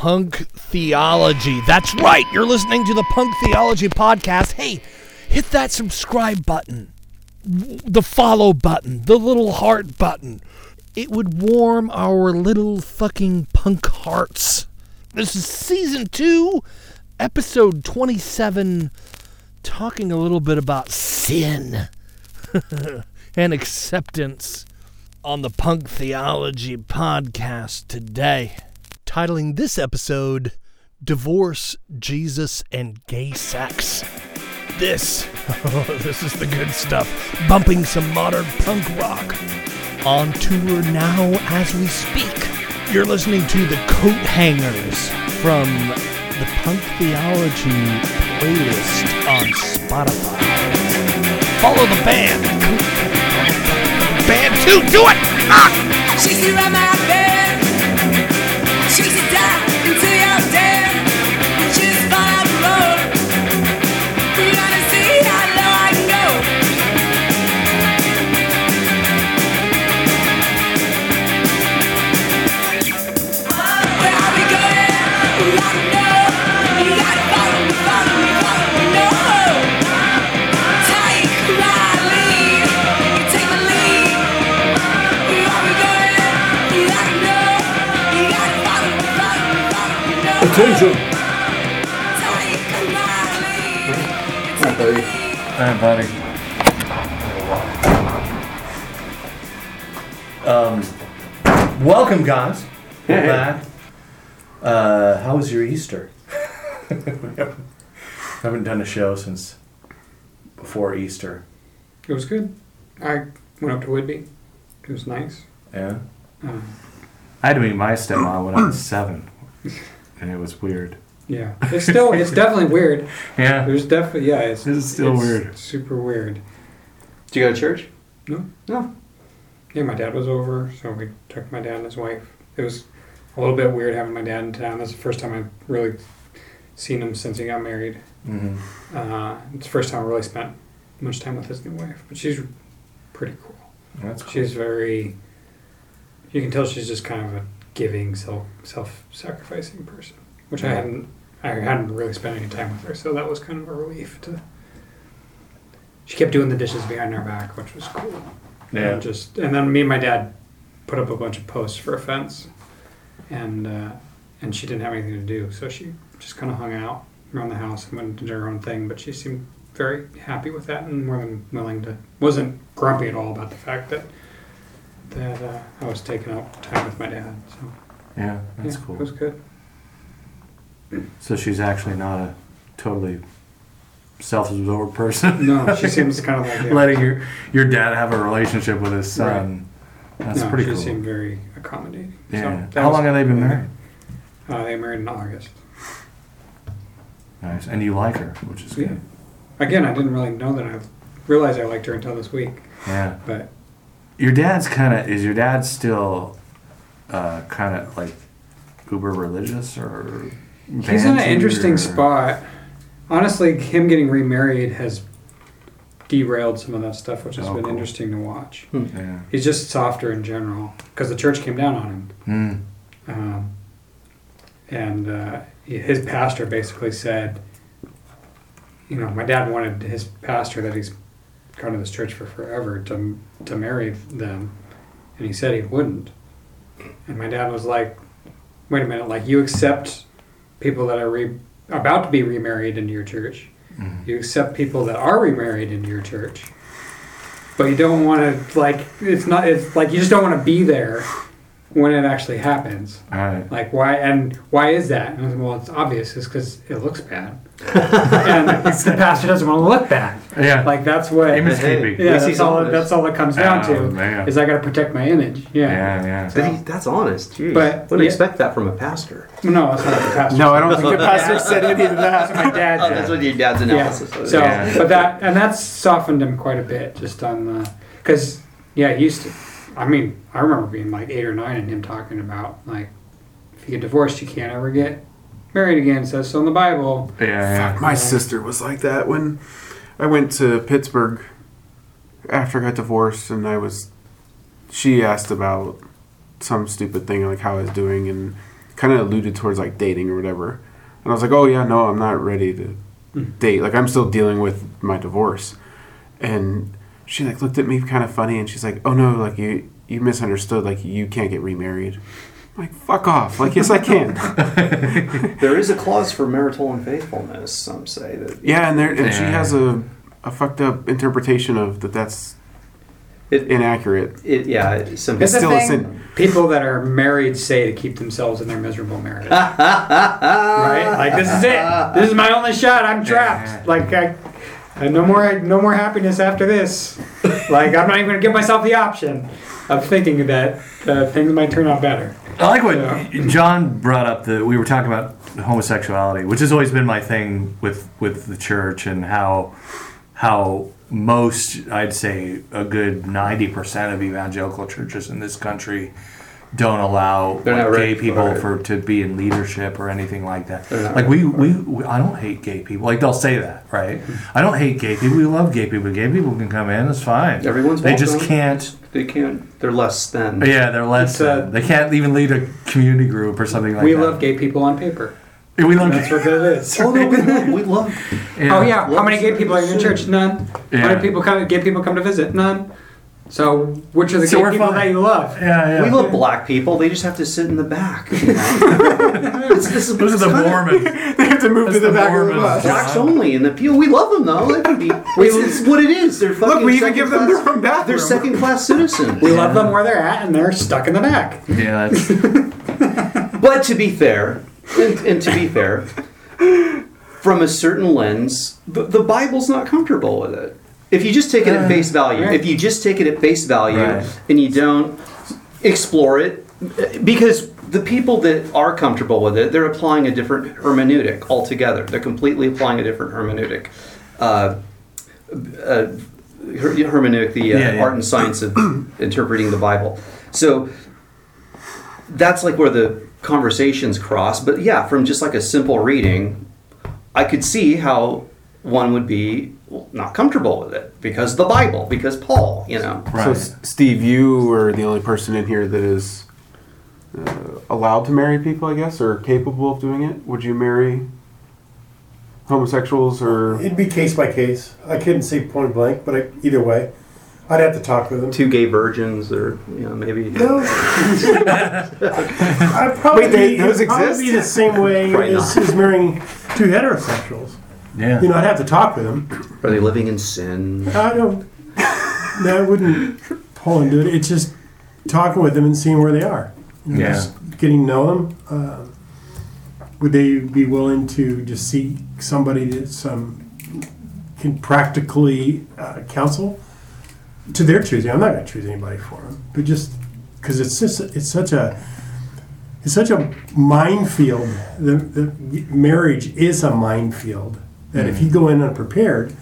Punk Theology. That's right, you're listening to the Punk Theology podcast. Hey, hit that subscribe button, the follow button, the little heart button. It would warm our little fucking punk hearts. This is season two, episode 27, talking a little bit about sin and acceptance on the Punk Theology podcast today. Titling this episode, Divorce, Jesus, and Gay Sex. This, this is the good stuff. Bumping some modern punk rock. On tour now as we speak. You're listening to the Coathangers from the Punk Theology playlist on Spotify. Follow the band. Band two, do it! Ah! My bed. Me. No. Attention. Take my lead. You Hi, buddy. Hi, buddy. Um, welcome, guys. We're Hey. back. Uh, how was your Easter? we haven't, haven't done a show since before Easter. It was good. I went up to Whitby. It was nice. Yeah. Um, I had to meet my stepmom when I was seven, and it was weird. yeah, it's still it's definitely weird. Yeah. There's definitely yeah, it's It is still it's weird. Super weird. Did you go to church? No. No. Yeah, my dad was over, so we took my dad and his wife. It was a little bit weird having my dad in town. That's the first time I've really seen him since he got married. Mm-hmm. Uh, it's the first time I really spent much time with his new wife, but she's pretty cool. That's cool. She's very. You can tell she's just kind of a giving, self self sacrificing person, which I hadn't I hadn't really spent any time with her, so that was kind of a relief to. She kept doing the dishes behind our back, which was cool. Yeah. And just and then me and my dad put up a bunch of posts for a fence, and uh, and she didn't have anything to do, so she just kind of hung out around the house and went and did her own thing. But she seemed very happy with that and more than willing to. wasn't grumpy at all about the fact that that uh, I was taking up time with my dad. So Yeah, that's yeah, cool. It was good. So she's actually not a totally self-absorbed person. No, she seems kind of like letting your your dad have a relationship with his son. That's no, pretty she cool. seemed very accommodating. yeah. So that How was- long have they been married? Uh, they married in August. Nice. And you like her, which is Yeah. good. Again, I didn't really know that. I realized I liked her until this week. Yeah. But Your dad's kind of is your dad still uh, kind of like uber religious or he's in an interesting or- spot. Honestly, him getting remarried has derailed some of that stuff, which has Oh, been cool. interesting to watch. Yeah. He's just softer in general because the church came down on him. Mm. Um, and uh, his pastor basically said, you know, my dad wanted his pastor that he's gone to this church for forever to, to marry them. And he said he wouldn't. And my dad was like, wait a minute, like you accept people that are re- about to be remarried into your church. Mhm. You accept people that are remarried into your church. But you don't want to, like, it's not, it's like you just don't want to be there when it actually happens. All right. Like why and why is that? And I was, well, it's obvious. It's because it looks bad, and the pastor doesn't want to look bad. Yeah. Like that's what. Image keeping. yeah, that's he's all. honest. That's all it comes down Oh, to. man. Is I got to protect my image. Yeah. Yeah, yeah. But he, that's honest. Jeez. But- wouldn't yeah. expect that from a pastor. No, that's not what the pastor. No, I don't think the pastor said any of That's that. what my dad Oh, that's what your dad's Yeah. analysis was. So, Yeah. but that and that's softened him quite a bit, just on uh, the because yeah, he used to. I mean, I remember being like eight or nine and him talking about like if you get divorced, you can't ever get married again. It says so in the Bible. Yeah, yeah. My sister was like that when I went to Pittsburgh after I got divorced, and I was. She asked about some stupid thing like how I was doing, and kind of alluded towards like dating or whatever. And I was like, oh yeah, no, I'm not ready to hmm. date. Like I'm still dealing with my divorce. And she like looked at me kind of funny, and she's like, oh no, like you you misunderstood. Like you can't get remarried. I'm like fuck off. Like yes, I can. There is a clause for marital unfaithfulness. Some say that yeah, and there and she has a a fucked up interpretation of that. That's it. inaccurate. it yeah. Some It's a still a thing sin. people that are married say to keep themselves in their miserable marriage. right? Like this is it. This is my only shot. I'm trapped. Like I, I no more no more happiness after this. Like I'm not even gonna give myself the option of thinking that uh, things might turn out better. I like what Yeah. John brought up. That we were talking about homosexuality, which has always been my thing with with the church and how how most I'd say a good ninety percent of evangelical churches in this country don't allow They're like, gay ready people for it. for to be in leadership or anything like that. They're not Like we, we we I don't hate gay people. Like they'll say that, right? I don't hate gay people. We love gay people. Gay people can come in. It's fine. Everyone's they just welcome. can't. they can't. They're less than. Yeah, they're less. It's, uh, than. they can't even lead a community group or something like that. we that. love gay people on paper. We love. That's what that is. Oh no, we love. We love Oh yeah, how many gay people are in your church? None. How Yeah. many people come? Gay people come to visit? None. So which are the So gay people fine. that you love? Yeah, yeah. We love black people. They just have to sit in the back. you? This- this is- Those are the Mormons. They have to move That's to the, the back of the bus. Blacks only in the pew. We love them though. They can be. It's, it's what it is. They're fucking. Look, we even second give them class- their own bathroom. They're second class citizens. We love them where they're at, and they're stuck in the back. Yeah, that's, But to be fair, and, and to be fair, from a certain lens, the, the Bible's not comfortable with it. If you just take it at face value, if you just take it at face value Right. and you don't explore it, because the people that are comfortable with it, they're applying a different hermeneutic altogether. They're completely applying a different hermeneutic. Uh, uh, her- hermeneutic, the uh, Yeah, yeah. art and science of interpreting the Bible. So that's like where the conversations cross. But yeah, from just like a simple reading, I could see how one would be not comfortable with it because the Bible, because Paul, you know. So, right. S- Steve, you are the only person in here that is uh, allowed to marry people, I guess, or capable of doing it. Would you marry homosexuals or? It'd be case by case. I couldn't say point blank, but I, either way, I'd have to talk with them. Two gay virgins, or you know, maybe. No, I'd probably Wait, they- be, those it'd probably be the same way as, as marrying two heterosexuals. Yeah. You know, I'd have to talk with them. Are they living in sin? I don't. No, I wouldn't pull into it. It's just talking with them and seeing where they are. You know, Yeah. just getting to know them. Uh, would they be willing to just seek somebody that um, can practically uh, counsel to their choosing? I'm not going to choose anybody for them, but just because it's just it's such a it's such a minefield. The, the marriage is a minefield that if you go in unprepared,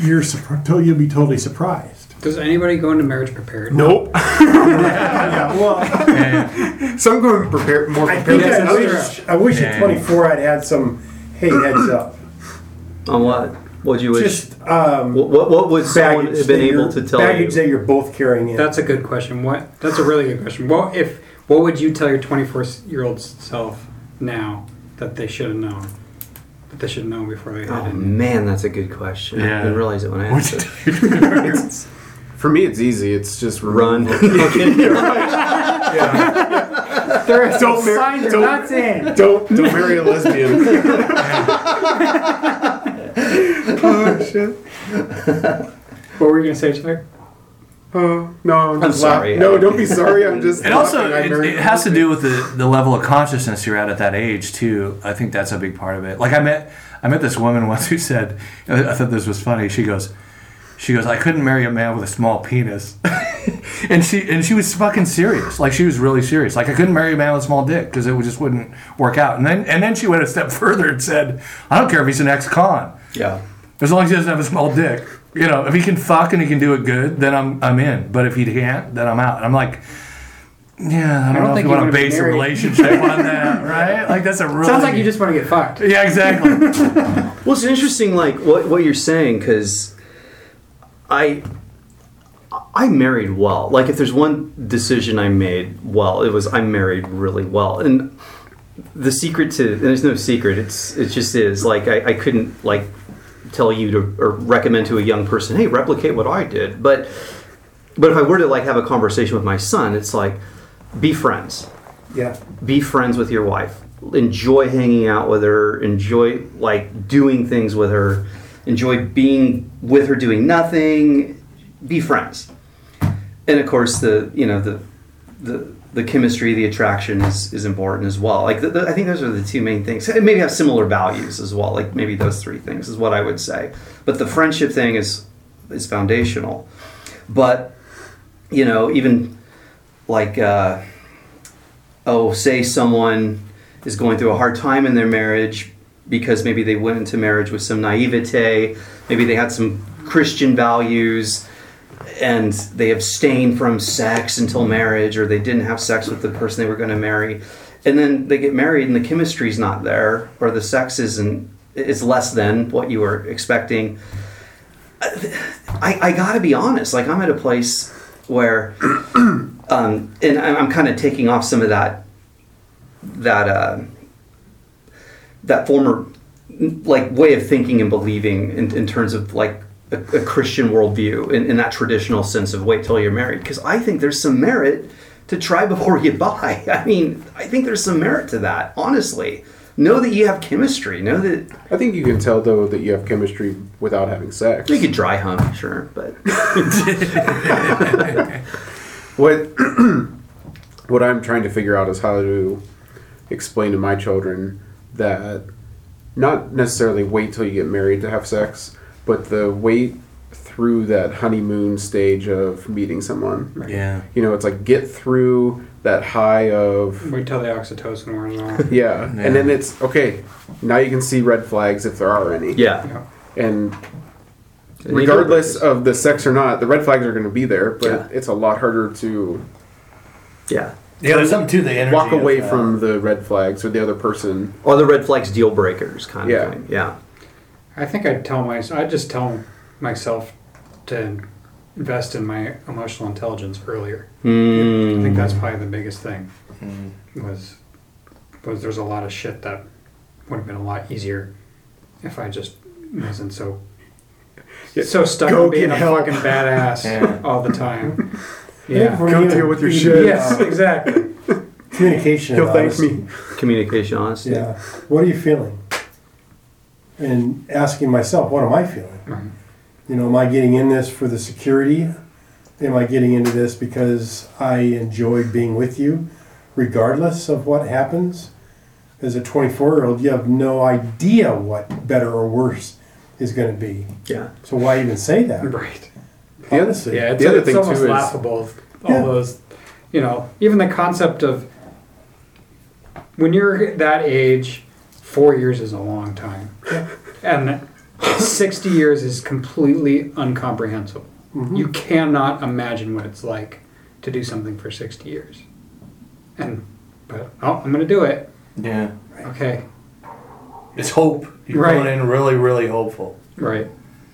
you're surpri- you'll be totally surprised. Does anybody go into marriage prepared? Nope. Yeah, well, Yeah. Some go prepared, more prepared. think Yes, I wish, I wish Yeah. at 24 I'd had some, hey, heads up. On what? Would you wish? Just um, what, what, what would someone have been able you're- to tell baggage you? that you're both carrying in. That's a good question. What? That's a really good question. What if? What would you tell your 24 year old self now that they should have known? That they should have known before they Oh had in? man, that's a good question. I didn't realize it when I asked it. For me, it's easy. It's just Run. There are Don't mar- signs you're don't- not saying. Don't don't marry a lesbian. oh shit. What were you gonna say, Chuck? Oh no, I'm, I'm just laugh- sorry. No, don't be sorry. I'm just. It also it, it a has to do with the, the level of consciousness you're at at that age too. I think that's a big part of it. Like I met I met this woman once who said I thought this was funny. She goes she goes I couldn't marry a man with a small penis. and she and she was fucking serious. Like she was really serious. Like I couldn't marry a man with a small dick because it just wouldn't work out. And then and then she went a step further and said I don't care if he's an ex-con. yeah. As long as he doesn't have a small dick. You know, if he can fuck and he can do it good, then I'm I'm in. But if he can't, then I'm out. And I'm like, yeah, I don't, don't know if think you you want to base a relationship on that, right? Like that's a really Sounds like you just want to get fucked. yeah, exactly. Well, it's interesting, like what what you're saying, because I I married well. Like if there's one decision I made well, it was I married really well. And the secret to and there's no secret. It's it just is like I, I couldn't like tell you to or recommend to a young person, hey, replicate what I did. But but if I were to like have a conversation with my son, it's like be friends. Yeah. be friends with your wife. Enjoy hanging out with her. Enjoy like doing things with her. Enjoy being with her doing nothing. Be friends. And of course the you know the the the chemistry the attraction is is important as well. Like the, the, i think those are the two main things. And maybe have similar values as well like maybe those three things is what i would say. But the friendship thing is is foundational. But you know even like uh oh, say someone is going through a hard time in their marriage because maybe they went into marriage with some naivete, maybe they had some Christian values and they abstained from sex until marriage or they didn't have sex with the person they were going to marry. And then they get married and the chemistry's not there or the sex isn't is less than what you were expecting. I, I got to be honest. Like I'm at a place where, um, and I'm, I'm kind of taking off some of that, that, uh, that former, like way of thinking and believing in, in terms of like a, Christian worldview in, in that traditional sense of wait till you're married. Because I think there's some merit to try before you buy. I mean, I think there's some merit to that. Honestly, know that you have chemistry. Know that I think you can tell though that you have chemistry without having sex. you could dry hump, sure, but What what I'm trying to figure out is how to explain to my children that not necessarily wait till you get married to have sex, but the wait through that honeymoon stage of meeting someone. Yeah. You know, it's like get through that high of Wait till the oxytocin wears off. yeah, Yeah. and then it's okay. Now you can see red flags if there are any. yeah. Yeah. and And regardless of the sex or not, the red flags are going to be there. But Yeah. it's a lot harder to yeah. Yeah, there's something to the energy. walk of away from the red flags or the other person. Or the red flags deal breakers kind Yeah. of thing. Yeah. I think I'd tell my I'd just tell myself to invest in my emotional intelligence earlier. I Mm. think that's probably the biggest thing. Was was there's a lot of shit that would have been a lot easier if I just wasn't so Yeah. so stuck Go on being get a help. fucking badass Yeah. all the time. Yeah, Yeah. for Come you, deal with your shit. Yes, exactly. Communication. He'll thank me. Communication, honesty. Yeah. What are you feeling? And asking myself, what am I feeling? Right. You know, am I getting in this for the security? Am I getting into this because I enjoyed being with you, regardless of what happens? As a 24 year old, you have no idea what better or worse is going to be. Yeah. So why even say that? Right. The other, Honestly. Yeah, it's, the other it's thing almost too is laughable. All Yeah. those, you know, even the concept of when you're that age, four years is a long time, and sixty years is completely incomprehensible. Mm-hmm. You cannot imagine what it's like to do something for sixty years, and but oh, I'm gonna do it. Yeah. Okay, It's hope. You're Right. going in really, really hopeful. right.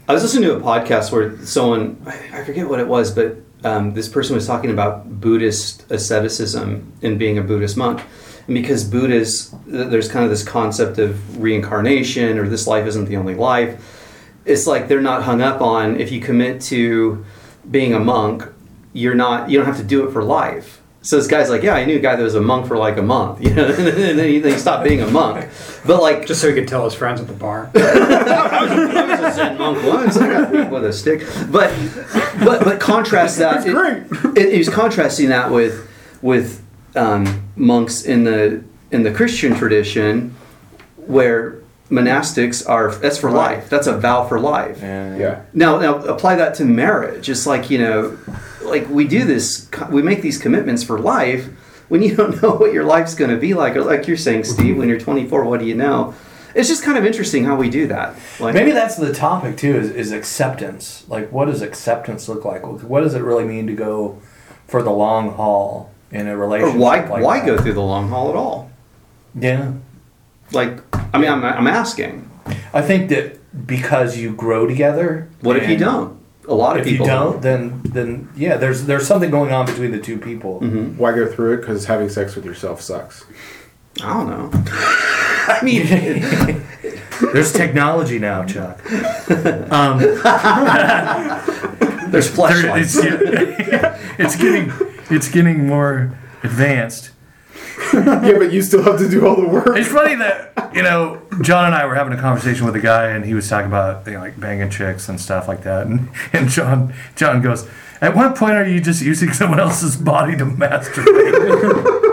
I was listening to a podcast where someone, I I forget what it was, but um, this person was talking about Buddhist asceticism and being a Buddhist monk. And because Buddha's, there's kind of this concept of reincarnation or this life isn't the only life. It's like they're not hung up on if you commit to being a monk, you're not, you don't have to do it for life. So this guy's like, yeah, I knew a guy that was a monk for like a month, you know, and then he, then he stopped being a monk. But like, Just so he could tell his friends at the bar. I was a Zen monk once. I got beat with a stick. But but but contrast that. That's great. It, it was contrasting that with with um, monks in the in the Christian tradition, where monastics are that's for life. That's a vow for life. Yeah. yeah. Now, now apply that to marriage. It's like you know, like we do this, we make these commitments for life when you don't know what your life's going to be like. Or like you're saying, Steve, when you're 24, what do you know? It's just kind of interesting how we do that. Like Maybe that's the topic too. Is, is acceptance? Like, what does acceptance look like? What does it really mean to go for the long haul in a or relationship? why like why that? go through the long haul at all? Yeah, Like, I mean, I'm, I'm asking. I think that because you grow together. What if you don't? a lot of If you people don't, then then yeah, there's there's something going on between the two people. Why go through it? Because having sex with yourself sucks. I don't know. I mean, There's technology now, Chuck. Um, there's there- flashlights. it's, get- it's getting it's getting more advanced. yeah, but you still have to do all the work. It's funny that you know John and I were having a conversation with a guy, and he was talking about you know, like banging chicks and stuff like that, and and John John goes, "At what point are you just using someone else's body to masturbate?"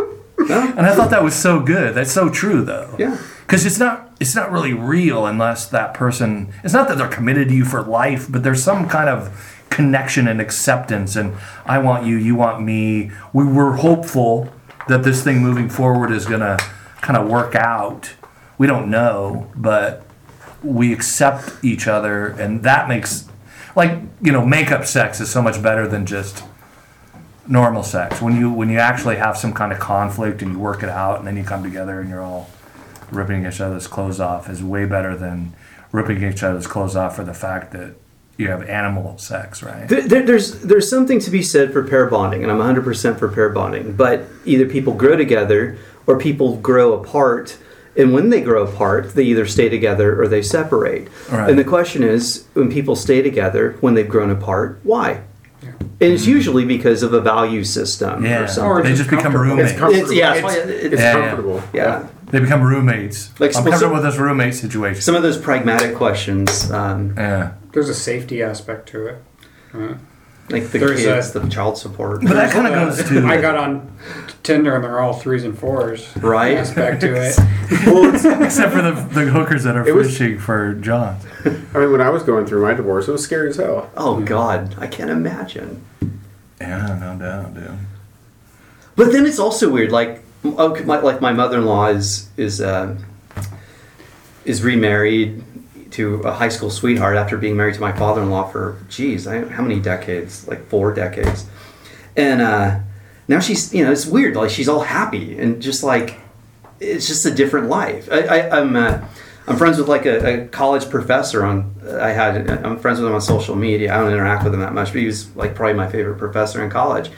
and I thought that was so good. That's so true, though. Yeah. Because it's not it's not really real unless that person. It's not that they're committed to you for life, but there's some kind of connection and acceptance. And I want you, you want me. We were hopeful that this thing moving forward is gonna kind of work out. We don't know, but we accept each other, and that makes like you know makeup sex is so much better than just normal sex. When you when you actually have some kind of conflict and you work it out, and then you come together and you're all ripping each other's clothes off is way better than ripping each other's clothes off for the fact that you have animal sex, right? There, there- there's there's something to be said for pair bonding, and I'm 100% for pair bonding. But either people grow together or people grow apart, and when they grow apart, they either stay together or they separate. Right. And the question is, when people stay together when they've grown apart, why? And it's mm-hmm. usually because of a value system Yeah, or something. they just become roommates. It's. It's- yeah, it's, it's- it's Yeah, yeah. comfortable. yeah. They become roommates. Like, I'm well, comfortable some- with this roommate situation. Some of those pragmatic questions, um, yeah, There's a safety aspect to it. Uh, like the There's kids, a- the child support, but that kind of goes to I got on Tinder and they're all threes and fours. Right. Aspect to it. Well, it's, except for the the hookers that are It was- fishing for John. I mean, when I was going through my divorce, it was scary as hell. oh God, I can't imagine. Yeah, no doubt, dude. But then it's also weird. Like, okay, my, like my mother-in-law is is uh, is remarried to a high school sweetheart after being married to my father-in-law for geez, I, how many decades? Like four decades. And uh, now she's you know it's weird. Like she's all happy and just like it's just a different life. I, I, I'm uh, I'm friends with like a, a college professor on. I had I'm friends with him on social media. I don't interact with him that much, but he was like probably my favorite professor in college.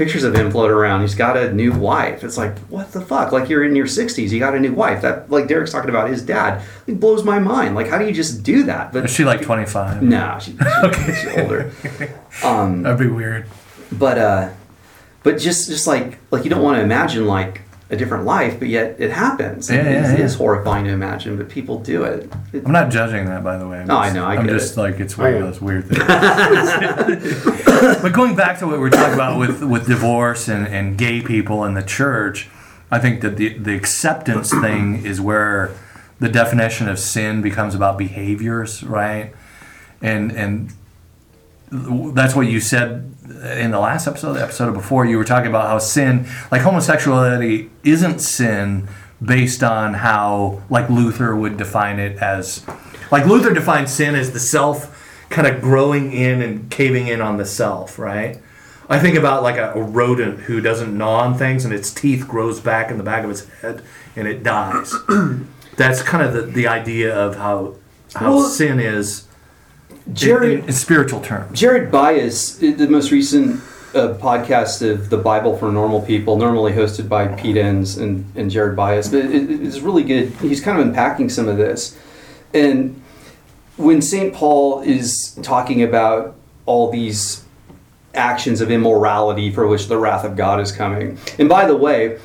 Pictures of him float around. He's got a new wife. It's like what the fuck? Like you're in your 60s, you got a new wife. That like Derek's talking about his dad. It blows my mind. Like how do you just do that? But Is she like 25? no, she, she- she's older. Um, That'd be weird. but uh but just just like like you don't want to imagine like a different life but yet it happens Yeah, It- yeah, it is yeah. horrifying to imagine but people do it, It- I'm not judging that, by the way. I'm No, I just- know, I I'm get just it. like it's I one of those weird things. but going back to what we're talking about with with divorce and and gay people and the church, I think that the the acceptance thing is where the definition of sin becomes about behaviors, right? And and that's what you said in the last episode, the episode before. You were talking about how sin, like homosexuality, isn't sin based on how, like Luther would define it as, like Luther defines sin as the self kind of growing in and caving in on the self, right? I think about like a, a rodent who doesn't gnaw on things and its teeth grows back in the back of its head and it dies. That's kind of the, the idea of how how Well, sin is in- Jared in, in spiritual terms. Jared Byas the most recent uh, podcast of the Bible for Normal People normally hosted by Pete Enns and, and Jared Byas but it, it's really good he's kind of unpacking some of this and when St. Paul is talking about all these actions of immorality for which the wrath of God is coming. And by the way,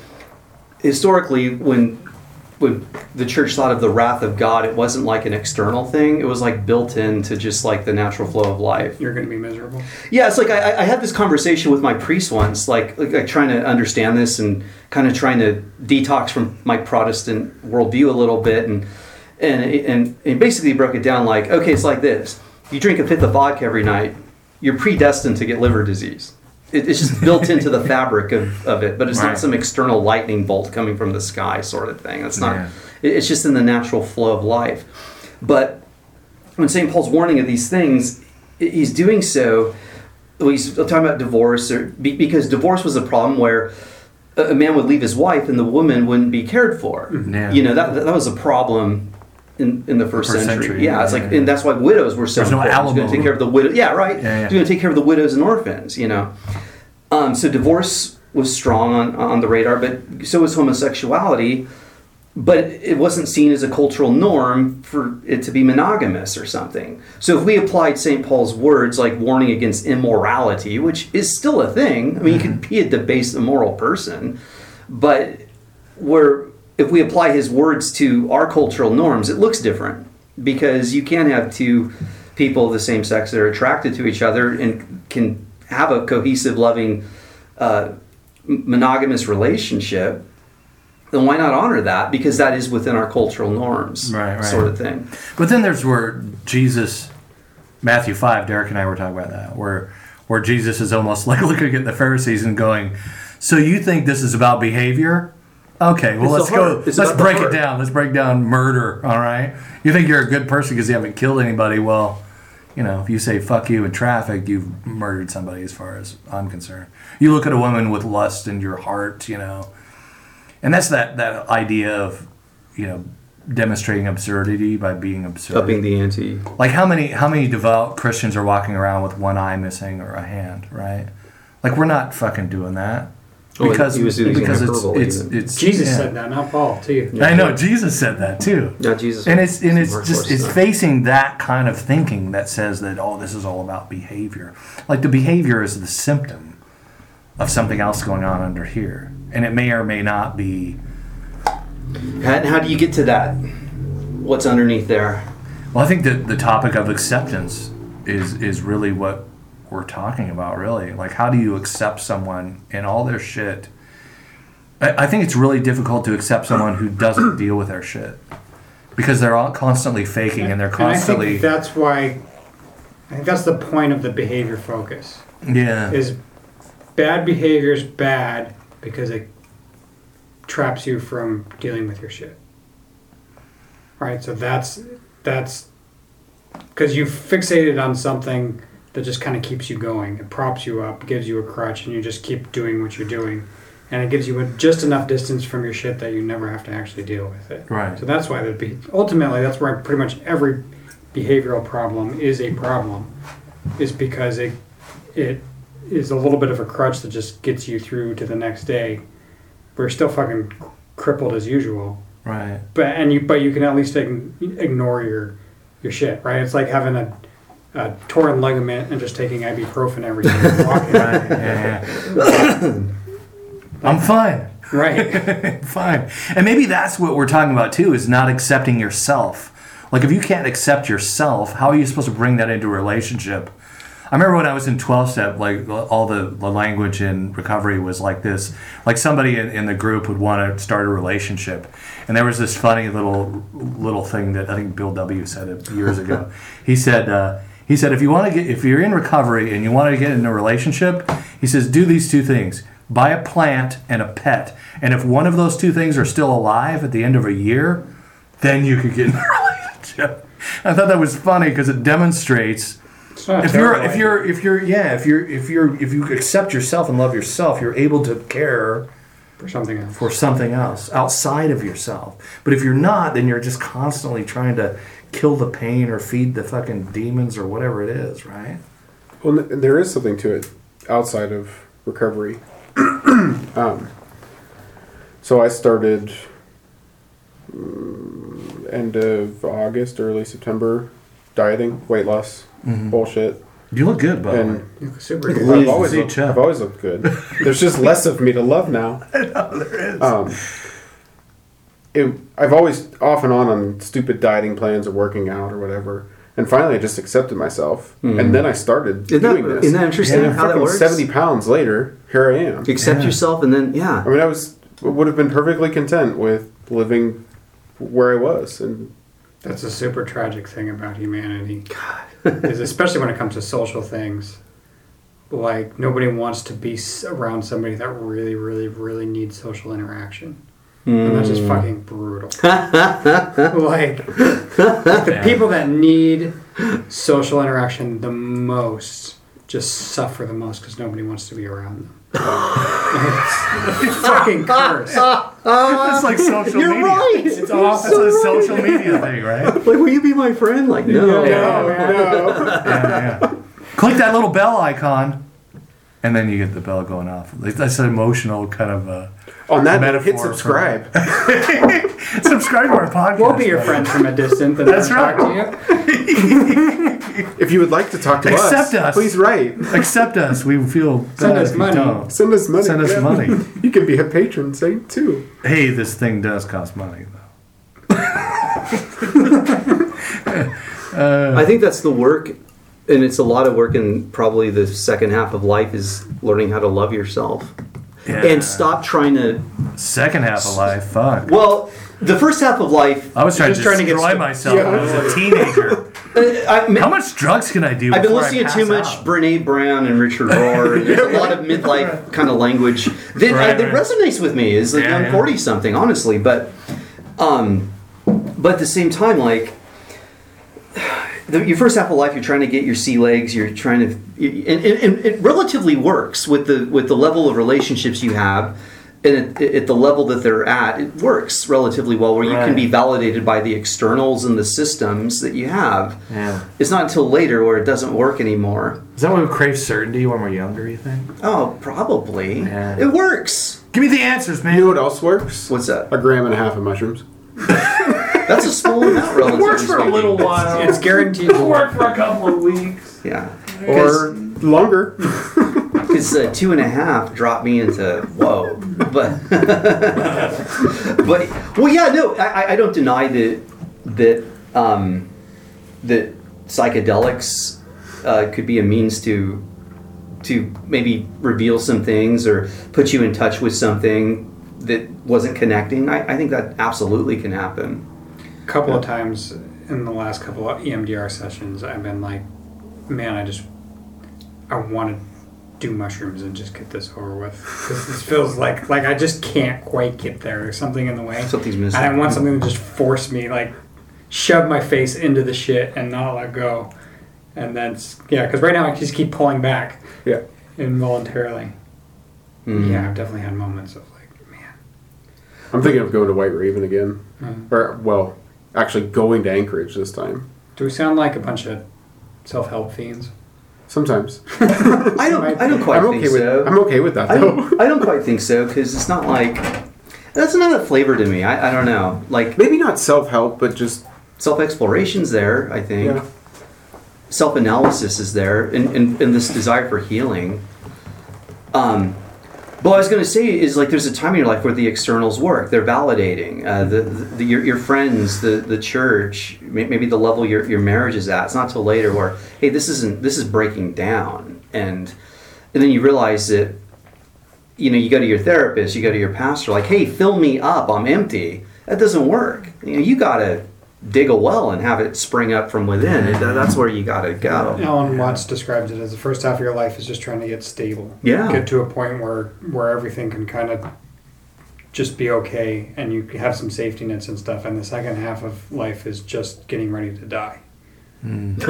historically, when when the church thought of the wrath of God, it wasn't like an external thing. It was like built into just like the natural flow of life. You're going to be miserable. Yeah, it's like I, I had this conversation with my priest once, like, like, like trying to understand this and kind of trying to detox from my Protestant worldview a little bit, and and and, and basically broke it down like, okay, it's like this: you drink a fifth of vodka every night, you're predestined to get liver disease. It, it's just built into the fabric of, of it, but it's Right. not some external lightning bolt coming from the sky sort of thing. It's not. Yeah. it- It's just in the natural flow of life, but when St. Paul's warning of these things, he's doing so. He's talking about divorce, or because divorce was a problem where a a man would leave his wife and the woman wouldn't be cared for. Mm, yeah. You know that that was a problem in, in the first, First century. century, Yeah, it's yeah, like, yeah. and that's why widows were so There's no important. He's going to alimony. take care of the widow. Yeah, right. Yeah, yeah. Going to take care of the widows and orphans. You know, um, so divorce was strong on on the radar, but so was homosexuality. But it wasn't seen as a cultural norm for it to be monogamous or something. So if we applied St. Paul's words like warning against immorality, which is still a thing, I mean, you could be a debased, immoral person, but where if we apply his words to our cultural norms, it looks different because you can't have two people of the same sex that are attracted to each other and can have a cohesive, loving, uh, monogamous relationship. Then why not honor that? Because that is within our cultural norms, Right, right. sort of thing. But then there's where Jesus, Matthew five. Derek and I were talking about that, where where Jesus is almost like looking at the Pharisees and going, "So you think this is about behavior? Okay, well It's let's go. Let's break it down. Let's break down murder. All right. You think you're a good person because you haven't killed anybody? Well, you know, if you say "fuck you" in traffic, you've murdered somebody. As far as I'm concerned, you look at a woman with lust in your heart, you know, and that's that that idea of, you know, demonstrating absurdity by being absurd. Upping the ante. Like how many how many devout Christians are walking around with one eye missing or a hand, right? Like we're not fucking doing that Oh, because he was using because it's hyperbole it's, even. it's Jesus yeah. said that, not Paul, too. I know Jesus said that too. Yeah, Jesus. And it's and it's just Forster. it's facing that kind of thinking that says that oh this is all about behavior. Like the behavior is the symptom of something else going on under here, and it may or may not be. How, how do you get to that? What's underneath there? Well, I think that the topic of acceptance is is really what we're talking about. Really, like how do you accept someone and all their shit? I, I think it's really difficult to accept someone who doesn't deal with their shit because they're all constantly faking and they're And I constantly think that's why, I think that's the point of the behavior focus. yeah Is bad behavior is bad because it traps you from dealing with your shit. Right? So that's, that's, because you fixated on something that just kind of keeps you going. It props you up, gives you a crutch, and you just keep doing what you're doing. And it gives you a, just enough distance from your shit that you never have to actually deal with it. Right. So that's why the be- ultimately that's where pretty much every behavioral problem is a problem, is because it it is a little bit of a crutch that just gets you through to the next day. We're still fucking crippled as usual, right. but and you but you can at least ign- ignore your your shit, right? It's like having a, a torn ligament and just taking ibuprofen every day and walking. Right. Yeah, yeah. I'm fine. right. Fine. And maybe that's what we're talking about too is not accepting yourself. Like if you can't accept yourself, how are you supposed to bring that into a relationship? I remember when I was in 12 step, like all the, the language in recovery was like this. Like somebody in, in the group would want to start a relationship. And there was this funny little little thing that I think Bill W said it years ago. he said, uh, he said, if you want to get, if you're in recovery and you want to get in a relationship, he says, do these two things buy a plant and a pet. And if one of those two things are still alive at the end of a year, then you could get in a relationship. I thought that was funny because it demonstrates It's not a if you're if you're if you're yeah if you're if you're if you accept yourself and love yourself, you're able to care for something else. for something else outside of yourself. But if you're not, then you're just constantly trying to kill the pain or feed the fucking demons or whatever it is, right? Well, there is something to it outside of recovery. um, so I started mm, end of August, early September, dieting, weight loss, bullshit. You look good, by the way. And You look super I've good. always, looked, I've always looked good. There's just less of me to love now. I know there is. Um, it, I've always off and on on stupid dieting plans or working out or whatever. And finally, I just accepted myself, hmm. and then I started Isn't that, doing this. isn't that interesting and then how that fucking works? seventy pounds later, here I am. Accept Yeah. yourself and then, yeah. I mean, I was would have been perfectly content with living where I was, and That's a super tragic thing about humanity. is especially when it comes to social things. Like nobody wants to be around somebody that really, really, really needs social interaction. And that's just fucking brutal. like, like the people that need social interaction the most just suffer the most because nobody wants to be around them. it's Fucking curse. It's like social You're media. right. It's awful. It's a social media thing, right? Like, will you be my friend? Like, no. Yeah, yeah. Click that little bell icon, and then you get the bell going off. That's an emotional kind of uh, On that note, Metaphor hit subscribe. subscribe to our podcast. We'll be your friends from a distance and That's talk to you. if you would like to talk to Accept us, us. please write. Accept us. We feel Send us you money. don't. Send us money. Send us yeah. money. You can be a patron saint too. Hey, this thing does cost money, though. Uh, I think that's the work, and it's a lot of work. And probably the second half of life is learning how to love yourself Yeah. and stop trying to. Second half of life, fuck. Well, the first half of life, I was trying Just to trying to get destroy st- myself Yeah. when I was a teenager. uh, I, How much drugs can I do? I've been before I listening to too much out? Brene Brown and Richard Rohr. and There's a lot of midlife kind of language that, Right, uh, that right. resonates with me Is a Yeah, young yeah. forty something, honestly. But, um, but at the same time, like the, your first half of life, you're trying to get your sea legs. You're trying to, and, and, and it relatively works with the with the level of relationships you have. And at, at the level that they're at, it works relatively well, where you can be validated by the externals and the systems that you have. Yeah. It's not until later where it doesn't work anymore. Is that why we crave certainty when we're younger, you think? Oh, probably. Yeah. It works. Give me the answers, man. You know what else works? What's that? A gram and a half of mushrooms. That's a small amount, relatively. Works for a little while. It's guaranteed to work. for a couple of weeks. Yeah. Or longer. Because uh, two and a half dropped me into whoa. But, but well, yeah, no, I, I- I don't deny that that um, that psychedelics uh, could be a means to to maybe reveal some things or put you in touch with something that wasn't connecting. I, I think that absolutely can happen. Couple of times in the last couple of EMDR sessions, I've been like, man, I just, I want to do mushrooms and just get this over with. this feels like, like I just can't quite get there. There's something in the way. Something's missing. And I want something to just force me, like, shove my face into the shit and not let go. And that's, yeah, because right now I just keep pulling back Yeah. involuntarily. Mhm. Yeah, I've definitely had moments of like, man. I'm thinking of going to White Raven again. Mm. Or, well, actually going to Anchorage this time. Do we sound like a bunch of self help fiends? Sometimes. I don't. I don't quite I'm think okay with so. I'm okay with that I though. don't, I don't quite think so because it's not like that's not a flavor to me. I, I don't know. Like Maybe not self help, but just self exploration's there. I think yeah. self analysis is there, and, and, and this desire for healing. Um, what I was going to say is like there's a time in your life where the externals work. They're validating uh, the, the your, your friends, the the church, maybe the level your your marriage is at. It's not till later where hey, this isn't this is breaking down, and and then you realize that you know you go to your therapist, you go to your pastor, like hey, fill me up, I'm empty. That doesn't work. You know, you got to dig a well and have it spring up from within. And that's where you got to go. Alan Watts describes it as the first half of your life is just trying to get stable. Yeah. Get to a point where where everything can kind of just be okay and you have some safety nets and stuff. And the second half of life is just getting ready to die. Hmm. Which is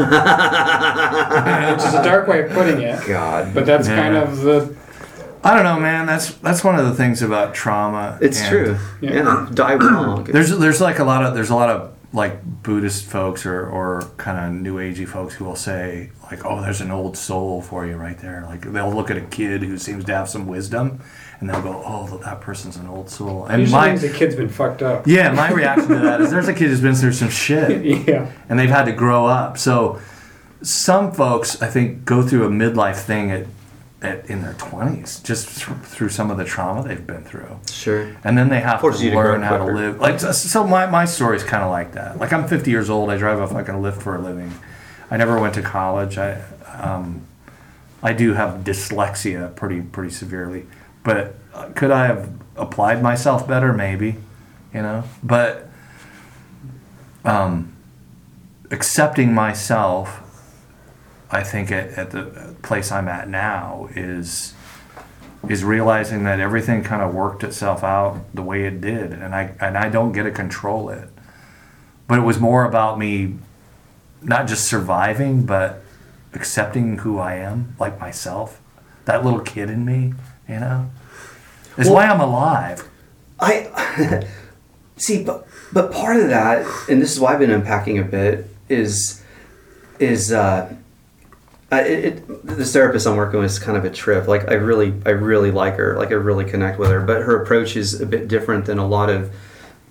a dark way of putting it. God, But that's Yeah. kind of the I don't know, man. That's that's one of the things about trauma. it's and true. Yeah. Yeah, die wrong. There's there's like a lot of there's a lot of like Buddhist folks or, or kind of New Agey folks who will say like, oh, there's an old soul for you right there. Like they'll look at a kid who seems to have some wisdom, and they'll go, oh, that person's an old soul. And usually my the kid's been fucked up. yeah, my reaction to that is there's a kid who's been through some shit. Yeah. and they've had to grow up. So some folks, I think, go through a midlife thing at, at in their twenties, just th- through some of the trauma they've been through, Sure. and then they have Forces to you to grow learn how to live. Like so- so, my my story is kind of like that. Like I'm 50 years old. I drive a fucking Lyft for a living. I never went to college. I um, I do have dyslexia pretty pretty severely, but uh, could I have applied myself better? Maybe, you know. But um, accepting myself, I think at, at the place I'm at now is is realizing that everything kind of worked itself out the way it did, and I and I don't get to control it. But it was more about me not just surviving, but accepting who I am, like myself. That little kid in me You know, it's why I'm alive. I see, but but part of that, and this is why I've been unpacking a bit, is is uh, I, it, this therapist I'm working with is kind of a trip. Like I really, I really like her. Like I really connect with her. But her approach is a bit different than a lot of.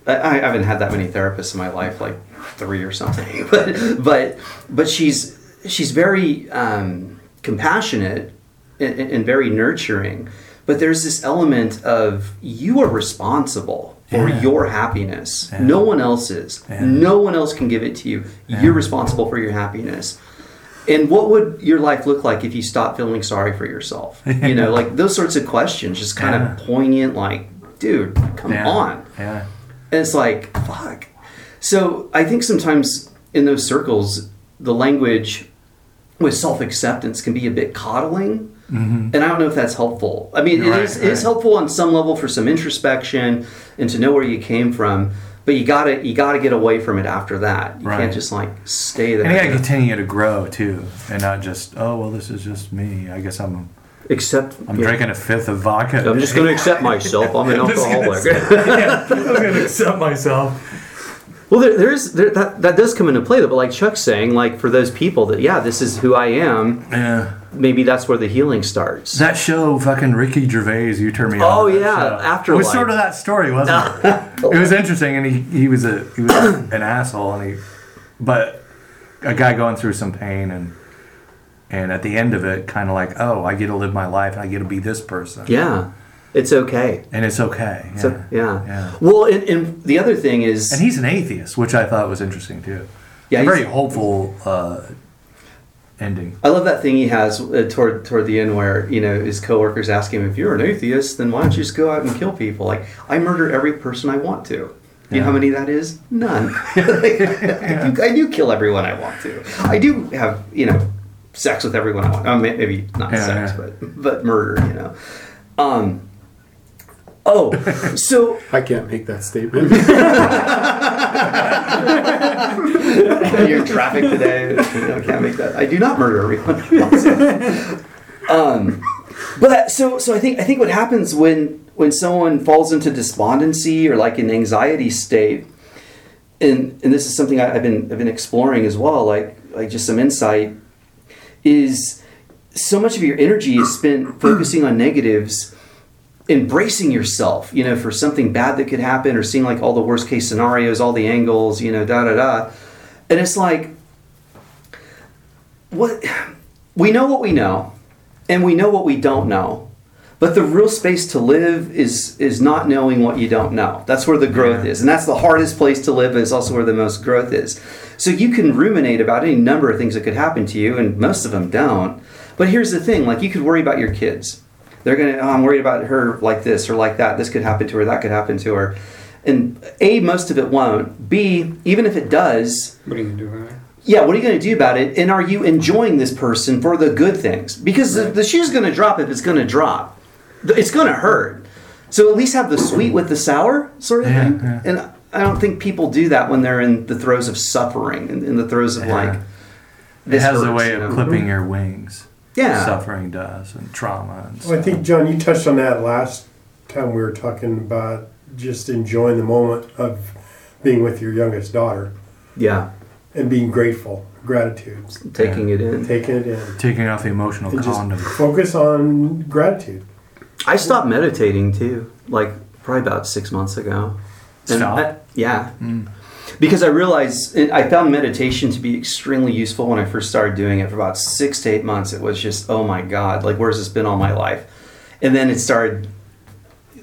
I, I haven't had that many therapists in my life, like three or something. But but but she's she's very um, compassionate and, and very nurturing. But there's this element of you are responsible for Yeah. your happiness. Yeah. No one else is. Yeah. No one else can give it to you. You're responsible for your happiness. And what would your life look like if you stopped feeling sorry for yourself? You know, like those sorts of questions, just kind Yeah. of poignant, like, dude, come Yeah. on. Yeah. And it's like, fuck. So I think sometimes in those circles, the language with self acceptance can be a bit coddling. Mm-hmm. And I don't know if that's helpful. I mean, Right, it is right. helpful on some level for some introspection and to know where you came from. But you gotta you gotta get away from it after that. You Right. can't just like stay there. And you gotta continue to grow too, and not just oh well, this is just me. I guess I'm Accept. I'm yeah. drinking a fifth of vodka. I'm just going to accept myself. I'm an alcoholic. yeah, I'm gonna accept myself. Well, there, there's there, that that does come into play, though. But like Chuck's saying, like for those people that yeah, this is who I am. Yeah. Maybe that's where the healing starts. That show, fucking Ricky Gervais, you turned me Oh, on. that yeah, after. It was sort of that story, wasn't it? it was interesting, and he, he was a he was an asshole, and he, but a guy going through some pain, and and at the end of it, kind of like, oh, I get to live my life, and I get to be this person. yeah, it's okay. and it's okay. Yeah. So, yeah. yeah. Well, and, and the other thing is, And he's an atheist, which I thought was interesting too. Yeah, a very hopeful uh, ending. I love that thing he has uh, toward toward the end where you know his coworkers ask him, "If you're an atheist, then why don't you just go out and kill people?" Like I murder every person I want to. You know how many that is? None. I, do, I do kill everyone I want to. I do have you know sex with everyone I want. May- maybe not Yeah, sex, yeah. but but murder. You know. Um. Oh, so I can't make that statement. you're in traffic today. I can't make that. I do not murder everyone. um, but so so I think I think what happens when when someone falls into despondency or like an anxiety state, and and this is something I, I've been I've been exploring as well, like like just some insight, is so much of your energy is spent focusing on negatives embracing yourself, you know, for something bad that could happen or seeing like all the worst case scenarios, all the angles, you know, da da da. And it's like, what we know what we know, and we know what we don't know. But the real space to live is is not knowing what you don't know. That's where the growth is, and that's the hardest place to live. is also where the most growth is. So you can ruminate about any number of things that could happen to you, and most of them don't. But here's the thing: like you could worry about your kids. They're gonna. Oh, I'm worried about her like this or like that. This could happen to her. That could happen to her. And a most of it won't. B even if it does, What are you gonna do about it? yeah, what are you going to do about it? And are you enjoying this person for the good things? Because the, the shoe's going to drop if it's going to drop. It's going to hurt. So at least have the sweet with the sour sort of Yeah, thing. yeah. And I don't think people do that when they're in the throes of suffering, in, in the throes of Yeah. like. It this has a hurts, way you of know? clipping your wings. Yeah. Suffering does, and trauma and Well, I think John, you touched on that last time we were talking about just enjoying the moment of being with your youngest daughter Yeah, and being grateful, gratitude, taking it in. taking it in, Taking off the emotional and just condom. focus on gratitude. I stopped meditating too, like probably about six months ago. And Stop? I- yeah. Mm. Because I realized I found meditation to be extremely useful when I first started doing it for about six to eight months. It was just, oh my God, like where's this been all my life? And then it started,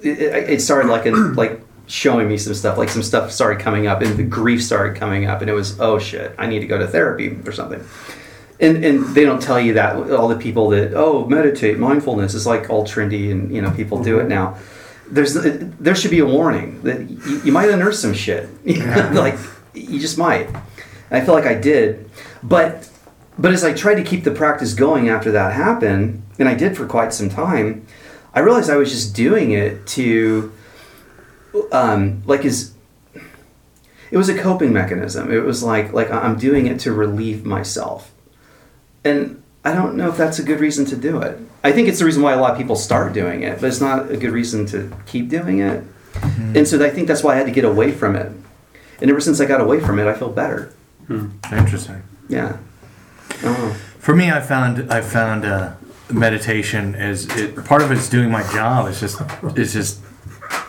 it, it started like, in, like showing me some stuff, like some stuff started coming up and the grief started coming up and it was, oh shit, I need to go to therapy or something and and they don't tell you that all the people that oh meditate mindfulness is like all trendy and you know people do it mm-hmm. now there's there should be a warning that you, you might unearth some shit. Like you just might. And i feel like i did. But but as i tried to keep the practice going after that happened and i did for quite some time i realized i was just doing it to um like is it was a coping mechanism. It was like like i'm doing it to relieve myself. And I don't know if that's a good reason to do it. I think it's the reason why a lot of people start doing it, but it's not a good reason to keep doing it. And so I think that's why I had to get away from it. And ever since I got away from it, I feel better. Interesting. Yeah. For me, I found I found uh, meditation is it, part of it's doing my job. It's just it's just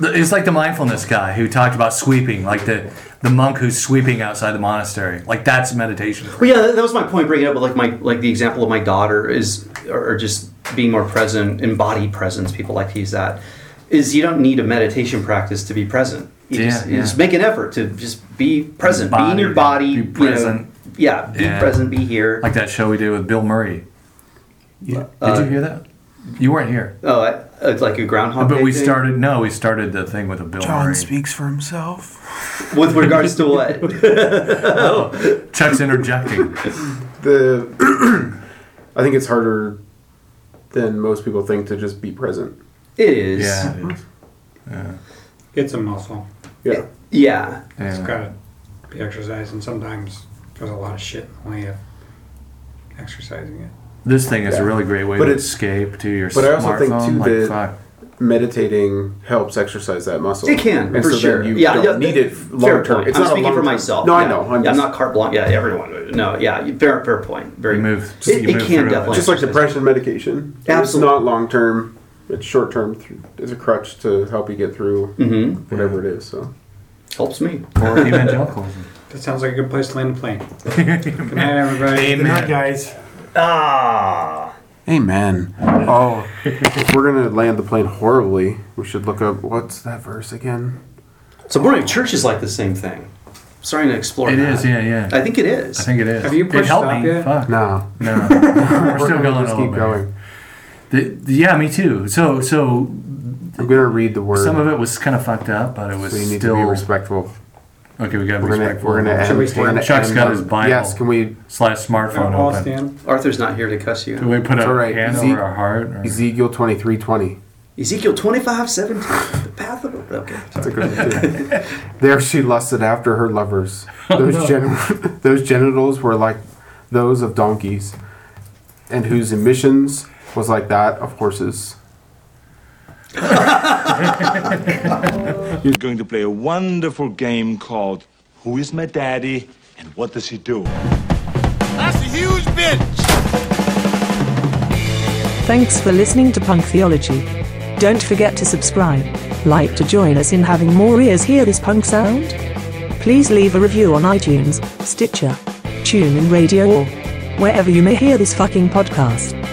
it's like the mindfulness guy who talked about sweeping, like the the monk who's sweeping outside the monastery. Like that's meditation. Well, yeah, that was my point. Bringing up, like my like the example of my daughter is, or just being more present, embodied presence. People like to use that. Is you don't need a meditation practice to be present. You Yeah, just, you yeah. just make an effort to just be present, be in your body, Embodied, be you know, present. yeah, be Yeah. present, be here. Like that show we did with Bill Murray. Yeah. Did you uh, hear that? You weren't here. oh, I, it's like a groundhog. But Day we thing? started. No, we started the thing with a Bill John Murray. speaks for himself. with regards to what? Oh. Chuck's interjecting. The I think it's harder than most people think to just be present. it is. Yeah. it mm-hmm. is. It's a muscle. Yeah. Yeah. It's Yeah. got to be exercised, and sometimes there's a lot of shit in the way of exercising it. This thing is Yeah. a really great way But to it's- escape to your but I also smartphone. think, too, like, that- fuck. Meditating helps exercise that muscle. It can, and for so sure. You yeah, don't yeah, need it fair long term. point. It's I'm not speaking for long-term- myself. No, I know. I'm Yeah, I'm just, not carte blanche. Yeah, everyone. No, yeah, fair, fair point. Very You move- It, you it move can through it. definitely. just like exercise. depression medication. Absolutely. It's not long term. It's short term. It's a crutch to help you get through Mhm. whatever it is. So Helps me. Or evangelicalism. That sounds like a good place to land a plane. Good night, everybody. Good night, guys. Ah. Amen. Oh, if we're gonna land the plane horribly, we should look up what's that verse again? So Morning Church is like the same thing. starting to explore. It that. is, yeah, yeah. I think it is. I think it is. Have you it pushed helped stop me. yet? Fuck. No, No, we're still gonna going. just keep going. The, the- yeah, me too. So, so I'm gonna read the word. some of it was kind of fucked up, but it was so you need still to be respectful. Okay. We got to be We're gonna respectful. we're gonna end. Should we we're stand? gonna Chuck's end got on- his uh, Bible. Yes, can we? slash smartphone I'll open. stand. Arthur's not here to cuss you. Do we put It's a all right. hand Eze- over our heart? Or? Ezekiel twenty three twenty. Ezekiel 25, 17. The path of. Okay. That's a good one too. There she lusted after her lovers. Those, gen- those genitals were like those of donkeys, and whose emissions was like that of horses. You're going to play a wonderful game called Who is My Daddy and What Does He Do? That's a huge bitch. Thanks for listening to Punk Theology. Don't forget to subscribe, like to join us in having more ears hear this punk sound? Please leave a review on iTunes, Stitcher, TuneIn Radio or wherever you may hear this fucking podcast.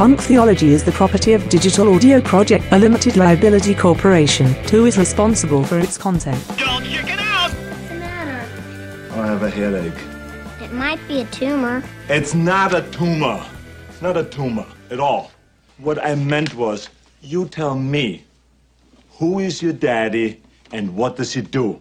Punk Theology is the property of Digital Audio Project, a limited liability corporation, who is responsible for its content. Don't chicken out. What's the matter? I have a headache. It might be a tumor. It's not a tumor. It's not a tumor at all. What I meant was, you tell me, who is your daddy and what does he do?